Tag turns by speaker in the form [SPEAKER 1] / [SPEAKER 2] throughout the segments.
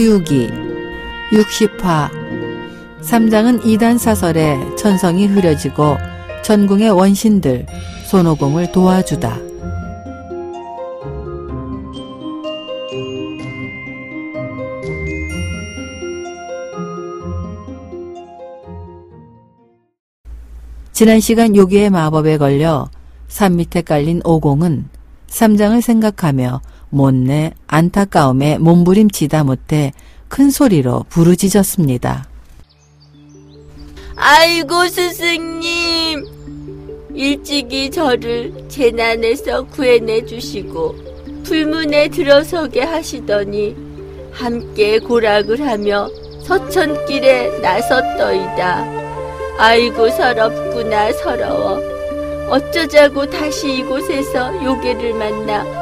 [SPEAKER 1] 서유기 60화 3장은 이단 사설에 천성이 흐려지고 전궁의 원신들 손오공을 도와주다. 지난 시간 요기의 마법에 걸려 산 밑에 깔린 오공은 삼장을 생각하며 못내 안타까움에 몸부림치다 못해 큰 소리로 부르짖었습니다.
[SPEAKER 2] 아이고 스승님 일찍이 저를 재난에서 구해내 주시고 불문에 들어서게 하시더니 함께 고락을 하며 서천길에 나섰더이다. 아이고 서럽구나 서러워. 어쩌자고 다시 이곳에서 요괴를 만나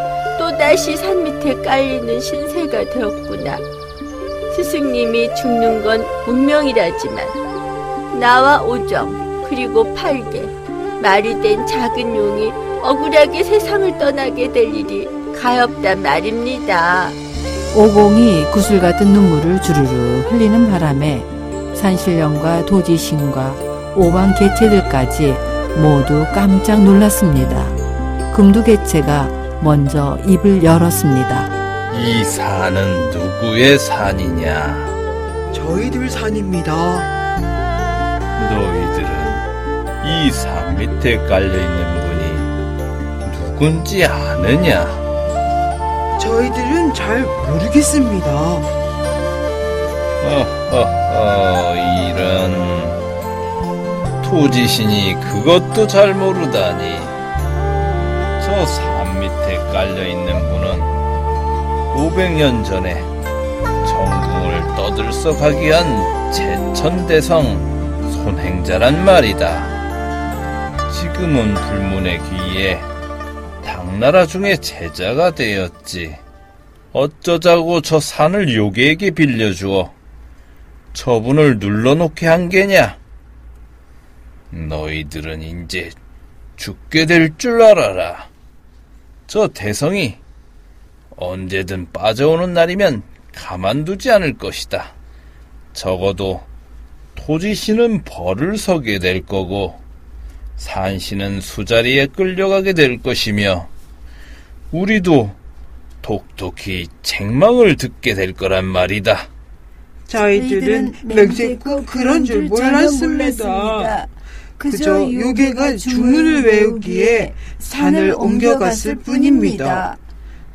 [SPEAKER 2] 또다시 산 밑에 깔리는 신세가 되었구나. 스승님이 죽는 건 운명이라지만 나와 오정 그리고 팔개 말이 된 작은 용이 억울하게 세상을 떠나게 될 일이 가엾단 말입니다.
[SPEAKER 1] 오공이 구슬 같은 눈물을 주르르 흘리는 바람에 산신령과 도지신과 오방 개체들까지 모두 깜짝 놀랐습니다. 금두개체가 먼저 입을 열었습니다.
[SPEAKER 3] 이 산은 누구의 산이냐?
[SPEAKER 4] 저희들 산입니다.
[SPEAKER 3] 너희들은 이 산 밑에 깔려 있는 분이 누군지 아느냐?
[SPEAKER 4] 저희들은 잘 모르겠습니다.
[SPEAKER 3] 어허허, 이런. 토지신이 그것도 잘 모르다니. 저 산 깔려 있는 분은 500년 전에 정궁을 떠들썩하게 한 제천대성 손행자란 말이다. 지금은 불문의 귀에 당나라 중에 제자가 되었지. 어쩌자고 저 산을 요괴에게 빌려주어 저분을 눌러놓게 한 게냐? 너희들은 이제 죽게 될 줄 알아라. 저 대성이 언제든 빠져오는 날이면 가만두지 않을 것이다. 적어도 토지씨는 벌을 서게 될 거고 산씨는 수자리에 끌려가게 될 것이며 우리도 독독히 책망을 듣게 될 거란 말이다.
[SPEAKER 4] 저희들은 맹세코 그런 줄 몰랐습니다. 그저 요괴가 주문을 외우기에 산을 옮겨갔을 뿐입니다.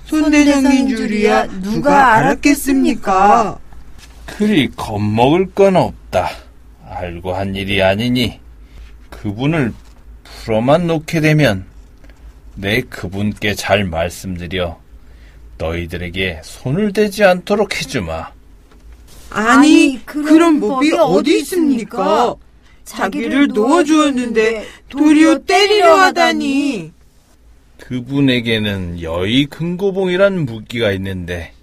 [SPEAKER 4] 손대성인 줄이야 누가 알았겠습니까?
[SPEAKER 3] 그리 겁먹을 건 없다. 알고 한 일이 아니니 그분을 풀어만 놓게 되면 내 그분께 잘 말씀드려 너희들에게 손을 대지 않도록 해주마.
[SPEAKER 4] 아니, 그런 법이 어디 있습니까? 자기를 놓아주었는데 도리어 때리려 하다니.
[SPEAKER 3] 그분에게는 여의 금고봉이란 무기가 있는데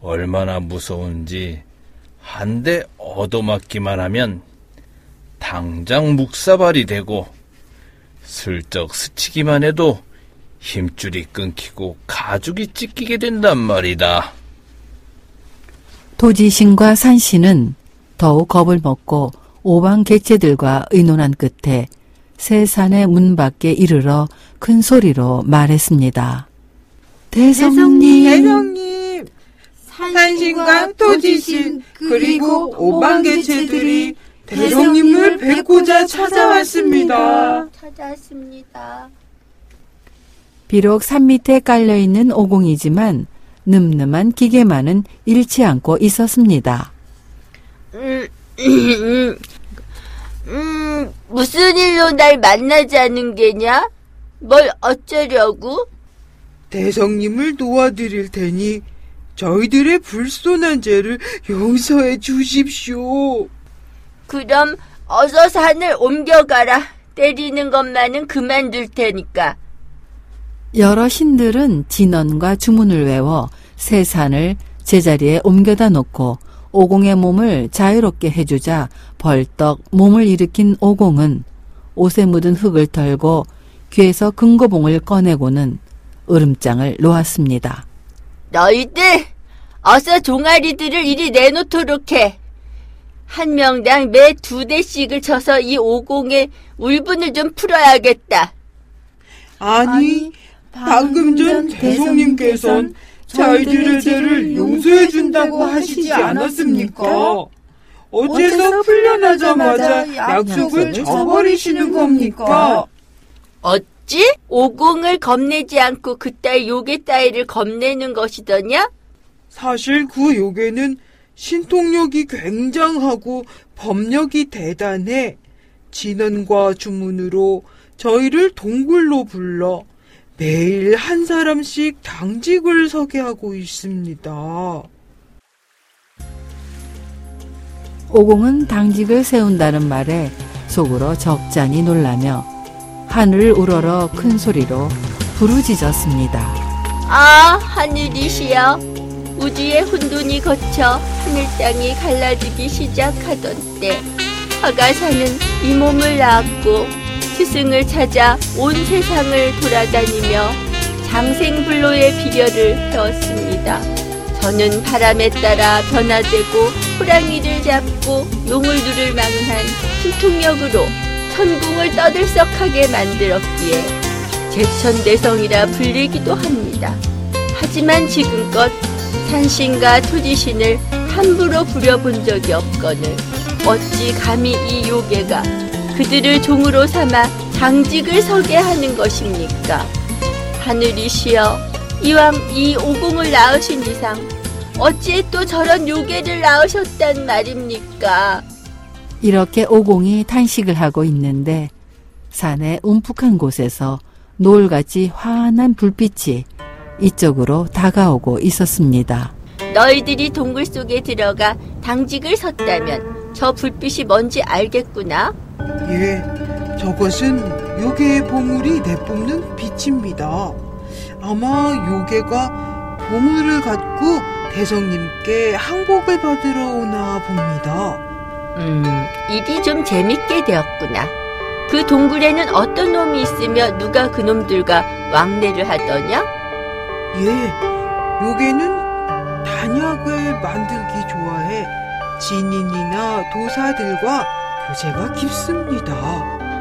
[SPEAKER 3] 얼마나 무서운지 한 대 얻어맞기만 하면 당장 묵사발이 되고 슬쩍 스치기만 해도 힘줄이 끊기고 가죽이 찢기게 된단 말이다.
[SPEAKER 1] 도지신과 산신은 더욱 겁을 먹고 오방 객체들과 의논한 끝에 새 산의 문 밖에 이르러 큰 소리로 말했습니다. 대성님,
[SPEAKER 4] 대성님, 산신과 토지신 그리고 오방 개체들이 대성님을 뵙고자 찾아왔습니다.
[SPEAKER 2] 찾아왔습니다.
[SPEAKER 1] 비록 산 밑에 깔려 있는 오공이지만 늠름한 기계만은 잃지 않고 있었습니다.
[SPEAKER 2] 음, 음, 음, 무슨 일로 날 만나자는 게냐? 뭘 어쩌려고?
[SPEAKER 4] 대성님을 도와드릴 테니 저희들의 불손한 죄를 용서해 주십시오.
[SPEAKER 2] 그럼 어서 산을 옮겨가라. 때리는 것만은 그만둘 테니까.
[SPEAKER 1] 여러 신들은 진언과 주문을 외워 새 산을 제자리에 옮겨다 놓고 오공의 몸을 자유롭게 해주자 벌떡 몸을 일으킨 오공은 옷에 묻은 흙을 털고 귀에서 금고봉을 꺼내고는 으름장을 놓았습니다.
[SPEAKER 2] 너희들 어서 종아리들을 이리 내놓도록 해. 한 명당 매 두 대씩을 쳐서 이 오공의 울분을 좀 풀어야겠다.
[SPEAKER 4] 아니, 방금 전 대성님께선 저희들의 죄를 용서해 준다고 하시지 않았습니까? 어째서 풀려나자마자 약속을 저버리시는 겁니까?
[SPEAKER 2] 어찌? 오공을 겁내지 않고 그따위 요괴 따위를 겁내는 것이더냐?
[SPEAKER 4] 사실 그 요괴는 신통력이 굉장하고 법력이 대단해 진언과 주문으로 저희를 동굴로 불러 매일 한 사람씩 당직을 서게 하고 있습니다.
[SPEAKER 1] 오공은 당직을 세운다는 말에 속으로 적잖이 놀라며 하늘을 우러러 큰 소리로 부르짖었습니다.
[SPEAKER 2] 아, 하늘이시여. 우주의 혼돈이 거쳐 하늘 땅이 갈라지기 시작하던 때 화가사는 이 몸을 낳았고 스승을 찾아 온 세상을 돌아다니며 장생불로의 비결을 배웠습니다. 저는 바람에 따라 변화되고 호랑이를 잡고 용을 누를 망한 신통력으로 천궁을 떠들썩하게 만들었기에 제천대성이라 불리기도 합니다. 하지만 지금껏 산신과 토지신을 함부로 부려본 적이 없거늘 어찌 감히 이 요괴가 그들을 종으로 삼아 당직을 서게 하는 것입니까? 하늘이시여 이왕 이 오공을 낳으신 이상 어찌 또 저런 요괴를 낳으셨단 말입니까?
[SPEAKER 1] 이렇게 오공이 탄식을 하고 있는데 산의 움푹한 곳에서 노을같이 환한 불빛이 이쪽으로 다가오고 있었습니다.
[SPEAKER 2] 너희들이 동굴 속에 들어가 당직을 섰다면 저 불빛이 뭔지 알겠구나.
[SPEAKER 4] 예, 저것은 요괴의 보물이 내뿜는 빛입니다. 아마 요괴가 보물을 갖고 대성님께 항복을 받으러 오나 봅니다.
[SPEAKER 2] 음, 일이 좀 재밌게 되었구나. 그 동굴에는 어떤 놈이 있으며 누가 그 놈들과 왕래를 하더냐?
[SPEAKER 4] 예, 요괴는 단약을 만들기 좋아해 진인이나 도사들과 교제가 깊습니다.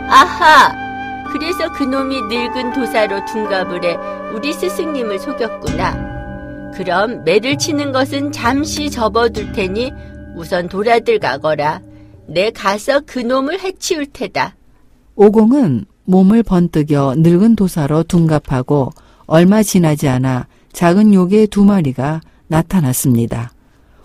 [SPEAKER 2] 아하! 그래서 그놈이 늙은 도사로 둔갑을 해 우리 스승님을 속였구나. 그럼 매를 치는 것은 잠시 접어둘 테니 우선 돌아들 가거라. 내 가서 그놈을 해치울 테다.
[SPEAKER 1] 오공은 몸을 번뜩여 늙은 도사로 둔갑하고 얼마 지나지 않아 작은 요괴 두 마리가 나타났습니다.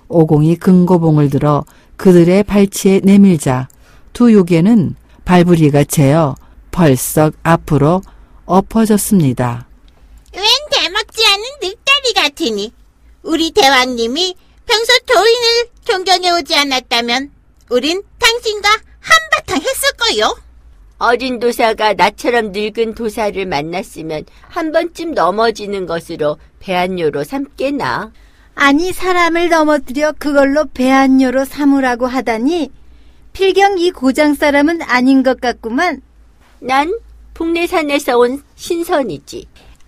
[SPEAKER 1] 오공이 금고봉을 들어 그들의 발치에 내밀자 두 요괴는 발부리가 채어 벌썩 앞으로 엎어졌습니다.
[SPEAKER 5] 웬 대먹지 않은 늑다리 같으니 우리 대왕님이 평소 도인을 존경해 오지 않았다면 우린 당신과 한바탕 했을 거요.
[SPEAKER 2] 어린 도사가 나처럼 늙은 도사를 만났으면 한 번쯤 넘어지는 것으로 배안료로 삼겠나?
[SPEAKER 6] 아니 사람을 넘어뜨려 그걸로 배안료로 삼으라고 하다니 필경 이 고장 사람은 아닌 것 같구만.
[SPEAKER 2] 난 북내산에서 온 신선이지.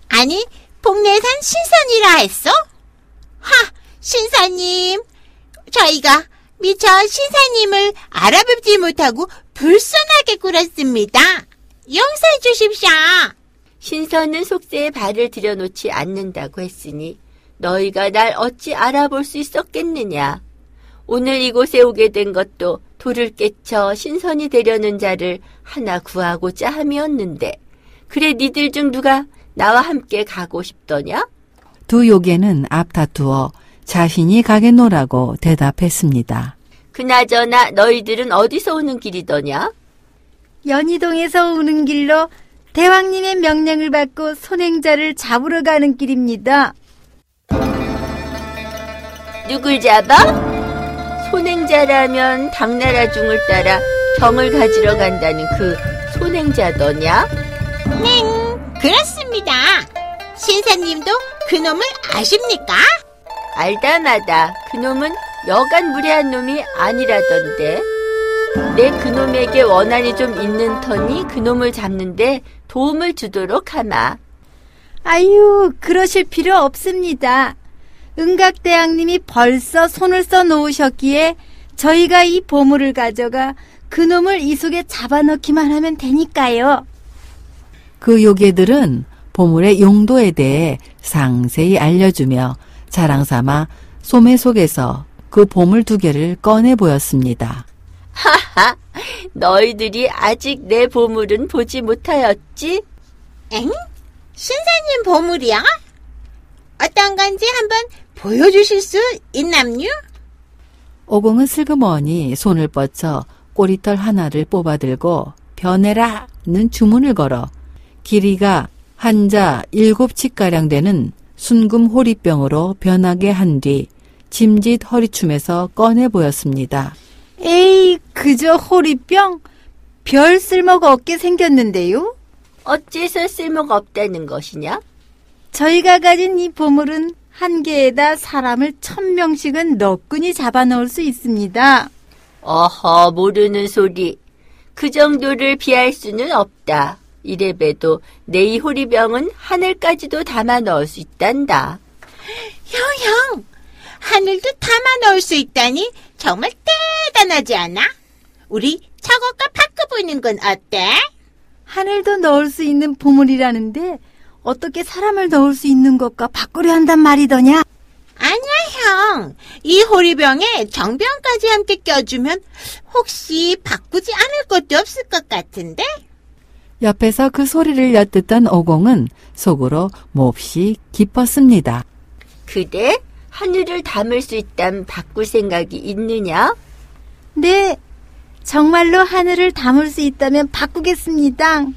[SPEAKER 5] 아니 복내산 신선이라 했어? 하 신사님 저희가 미처 신사님을 알아보지 못하고 불순하게 굴었습니다. 용서해 주십시오.
[SPEAKER 2] 신선은 속세에 발을 들여놓지 않는다고 했으니 너희가 날 어찌 알아볼 수 있었겠느냐. 오늘 이곳에 오게 된 것도 돌을 깨쳐 신선이 되려는 자를 하나 구하고자 함이었는데 그래 니들 중 누가 나와 함께 가고 싶더냐?
[SPEAKER 1] 두 요괴는 앞다투어 자신이 가겠노라고 대답했습니다.
[SPEAKER 2] 그나저나 너희들은 어디서 오는 길이더냐?
[SPEAKER 6] 연희동에서 오는 길로 대왕님의 명령을 받고 손행자를 잡으러 가는 길입니다.
[SPEAKER 2] 누굴 잡아? 손행자라면 당나라 중을 따라 병을 가지러 간다는 그 손행자더냐?
[SPEAKER 5] 네, 그렇습니다. 신사님도 그놈을 아십니까?
[SPEAKER 2] 알다마다 그놈은 여간 무례한 놈이 아니라던데. 내 그놈에게 원한이 좀 있는 터니 그놈을 잡는데 도움을 주도록 하마.
[SPEAKER 6] 아유, 그러실 필요 없습니다. 은각대왕님이 벌써 손을 써 놓으셨기에 저희가 이 보물을 가져가 그놈을 이 속에 잡아넣기만 하면 되니까요.
[SPEAKER 1] 그 요괴들은 보물의 용도에 대해 상세히 알려주며 자랑삼아 소매 속에서 그 보물 두 개를 꺼내 보였습니다.
[SPEAKER 2] 하하, 너희들이 아직 내 보물은 보지 못하였지?
[SPEAKER 5] 엥? 신사님 보물이야? 어떤 건지 한번 보여주실 수 있남요?
[SPEAKER 1] 오공은 슬그머니 손을 뻗쳐 꼬리털 하나를 뽑아들고 변해라는 주문을 걸어 길이가 한자 일곱 치가량 되는 순금 호리병으로 변하게 한 뒤 짐짓 허리춤에서 꺼내 보였습니다.
[SPEAKER 6] 에이, 그저 호리병? 별 쓸모가 없게 생겼는데요?
[SPEAKER 2] 어째서 쓸모가 없다는 것이냐?
[SPEAKER 6] 저희가 가진 이 보물은 한 개에다 사람을 천 명씩은 너끈히 잡아 넣을 수 있습니다.
[SPEAKER 2] 어허, 모르는 소리. 그 정도를 비할 수는 없다. 이래봬도 내 이 호리병은 하늘까지도 담아 넣을 수 있단다.
[SPEAKER 5] 형, 형! 하늘도 담아 넣을 수 있다니 정말 대단하지 않아? 우리 저것과 바꿔보는 건 어때?
[SPEAKER 6] 하늘도 넣을 수 있는 보물이라는데 어떻게 사람을 넣을 수 있는 것과 바꾸려 한단 말이더냐?
[SPEAKER 5] 아니야, 형. 이 호리병에 정병까지 함께 껴주면 혹시 바꾸지 않을 것도 없을 것 같은데?
[SPEAKER 1] 옆에서 그 소리를 엿듣던 오공은 속으로 몹시 기뻤습니다.
[SPEAKER 2] 그래? 하늘을 담을 수 있담 바꿀 생각이 있느냐?
[SPEAKER 6] 네, 정말로 하늘을 담을 수 있다면 바꾸겠습니다.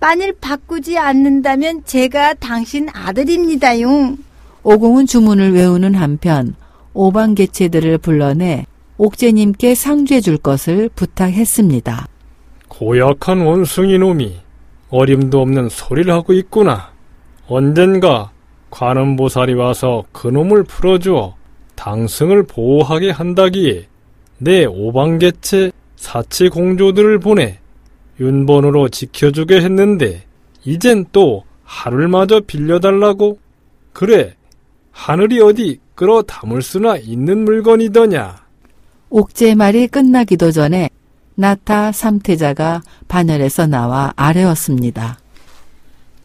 [SPEAKER 6] 만일 바꾸지 않는다면 제가 당신 아들입니다용.
[SPEAKER 1] 오공은 주문을 외우는 한편 오방개체들을 불러내 옥제님께 상주해 줄 것을 부탁했습니다.
[SPEAKER 7] 고약한 원숭이 놈이 어림도 없는 소리를 하고 있구나. 언젠가 관음보살이 와서 그놈을 풀어주어 당승을 보호하게 한다기에 내 오방개체 사치 공조들을 보내 윤번으로 지켜주게 했는데 이젠 또 하늘마저 빌려달라고? 그래, 하늘이 어디 끌어 담을 수나 있는 물건이더냐?
[SPEAKER 1] 옥제 말이 끝나기도 전에 나타 삼태자가 바늘에서 나와 아래었습니다.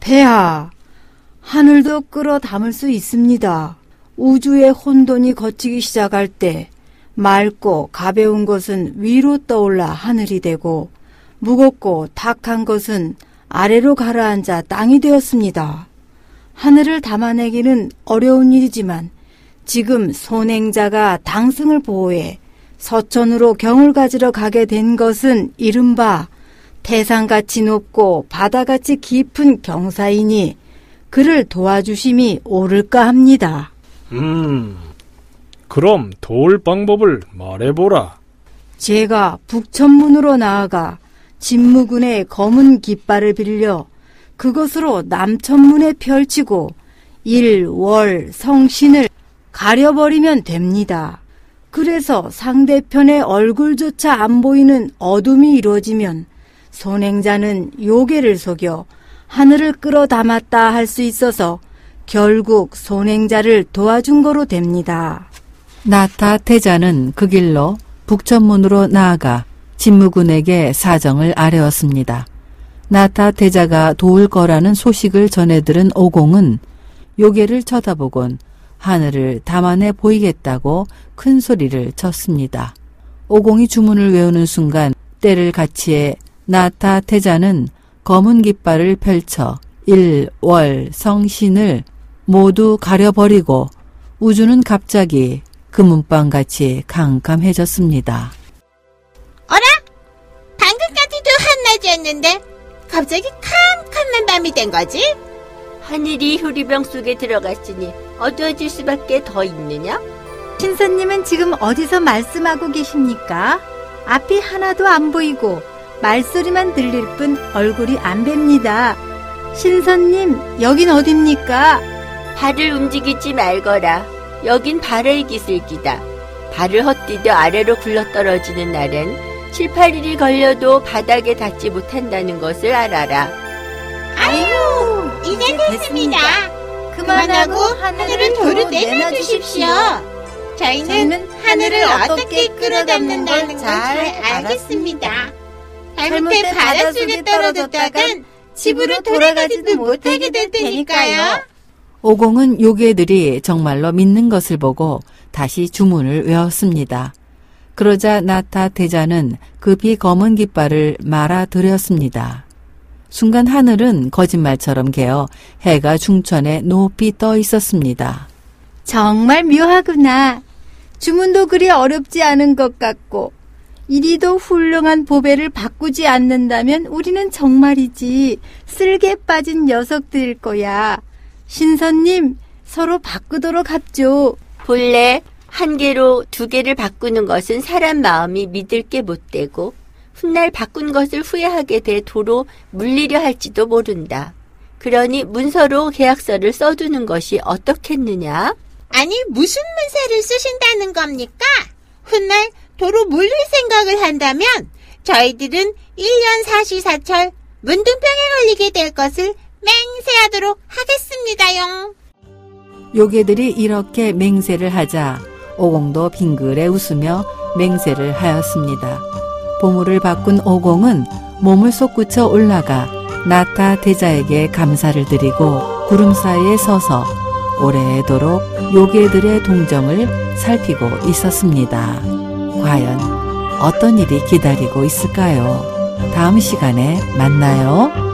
[SPEAKER 6] 폐하, 하늘도 끌어 담을 수 있습니다. 우주의 혼돈이 거치기 시작할 때 맑고 가벼운 것은 위로 떠올라 하늘이 되고 무겁고 탁한 것은 아래로 가라앉아 땅이 되었습니다. 하늘을 담아내기는 어려운 일이지만 지금 손행자가 당승을 보호해 서천으로 경을 가지러 가게 된 것은 이른바 태산같이 높고 바다같이 깊은 경사이니 그를 도와주심이 옳을까 합니다.
[SPEAKER 7] 음, 그럼 도울 방법을 말해보라.
[SPEAKER 6] 제가 북천문으로 나아가 진무군의 검은 깃발을 빌려 그것으로 남천문에 펼치고 일, 월, 성신을 가려버리면 됩니다. 그래서 상대편의 얼굴조차 안 보이는 어둠이 이루어지면 손행자는 요괴를 속여 하늘을 끌어 담았다 할 수 있어서 결국 손행자를 도와준 거로 됩니다.
[SPEAKER 1] 나타 태자는 그 길로 북천문으로 나아가 진무군에게 사정을 아뢰었습니다. 나타 태자가 도울 거라는 소식을 전해 들은 오공은 요괴를 쳐다보곤 하늘을 담아내 보이겠다고 큰 소리를 쳤습니다. 오공이 주문을 외우는 순간 때를 같이해 나타 태자는 검은 깃발을 펼쳐 일, 월, 성신을 모두 가려버리고 우주는 갑자기 금은방같이 캄캄해졌습니다.
[SPEAKER 5] 한낮이었는데 갑자기 캄캄한 밤이 된 거지?
[SPEAKER 2] 하늘이 효리병 속에 들어갔으니 어두워질 수밖에 더 있느냐?
[SPEAKER 6] 신사님은 지금 어디서 말씀하고 계십니까? 앞이 하나도 안 보이고 말소리만 들릴 뿐 얼굴이 안 뵙니다. 신선님, 여긴 어딥니까?
[SPEAKER 2] 발을 움직이지 말거라. 여긴 발의 기슬기다. 발을 헛디뎌 아래로 굴러떨어지는 날엔 7, 8일이 걸려도 바닥에 닿지 못한다는 것을 알아라.
[SPEAKER 5] 아유, 이제 됐습니다.
[SPEAKER 6] 그만
[SPEAKER 5] 그만하고 하늘을 도로 내놔주십시오. 저희는 하늘을 어떻게 끌어담는다는 걸 잘 알겠습니다. 잘못해 바닷속에 떨어졌다간 집으로 돌아가지도 못하게 될 테니까요.
[SPEAKER 1] 오공은 요괴들이 정말로 믿는 것을 보고 다시 주문을 외웠습니다. 그러자 나타 대자는 급히 검은 깃발을 말아들였습니다. 순간 하늘은 거짓말처럼 개어 해가 중천에 높이 떠 있었습니다.
[SPEAKER 6] 정말 묘하구나. 주문도 그리 어렵지 않은 것 같고 이리도 훌륭한 보배를 바꾸지 않는다면 우리는 정말이지 쓸개 빠진 녀석들일 거야. 신선님 서로 바꾸도록 합죠.
[SPEAKER 2] 본래 한 개로 두 개를 바꾸는 것은 사람 마음이 믿을 게 못되고 훗날 바꾼 것을 후회하게 돼 도로 물리려 할지도 모른다. 그러니 문서로 계약서를 써두는 것이 어떻겠느냐?
[SPEAKER 5] 아니 무슨 문서를 쓰신다는 겁니까? 훗날 도로 물릴 생각을 한다면 저희들은 1년 사시사철 문둥병에 걸리게 될 것을 맹세하도록 하겠습니다용.
[SPEAKER 1] 요괴들이 이렇게 맹세를 하자 오공도 빙글에 웃으며 맹세를 하였습니다. 보물을 바꾼 오공은 몸을 솟구쳐 올라가 나타 대자에게 감사를 드리고 구름 사이에 서서 오래도록 요괴들의 동정을 살피고 있었습니다. 과연 어떤 일이 기다리고 있을까요? 다음 시간에 만나요.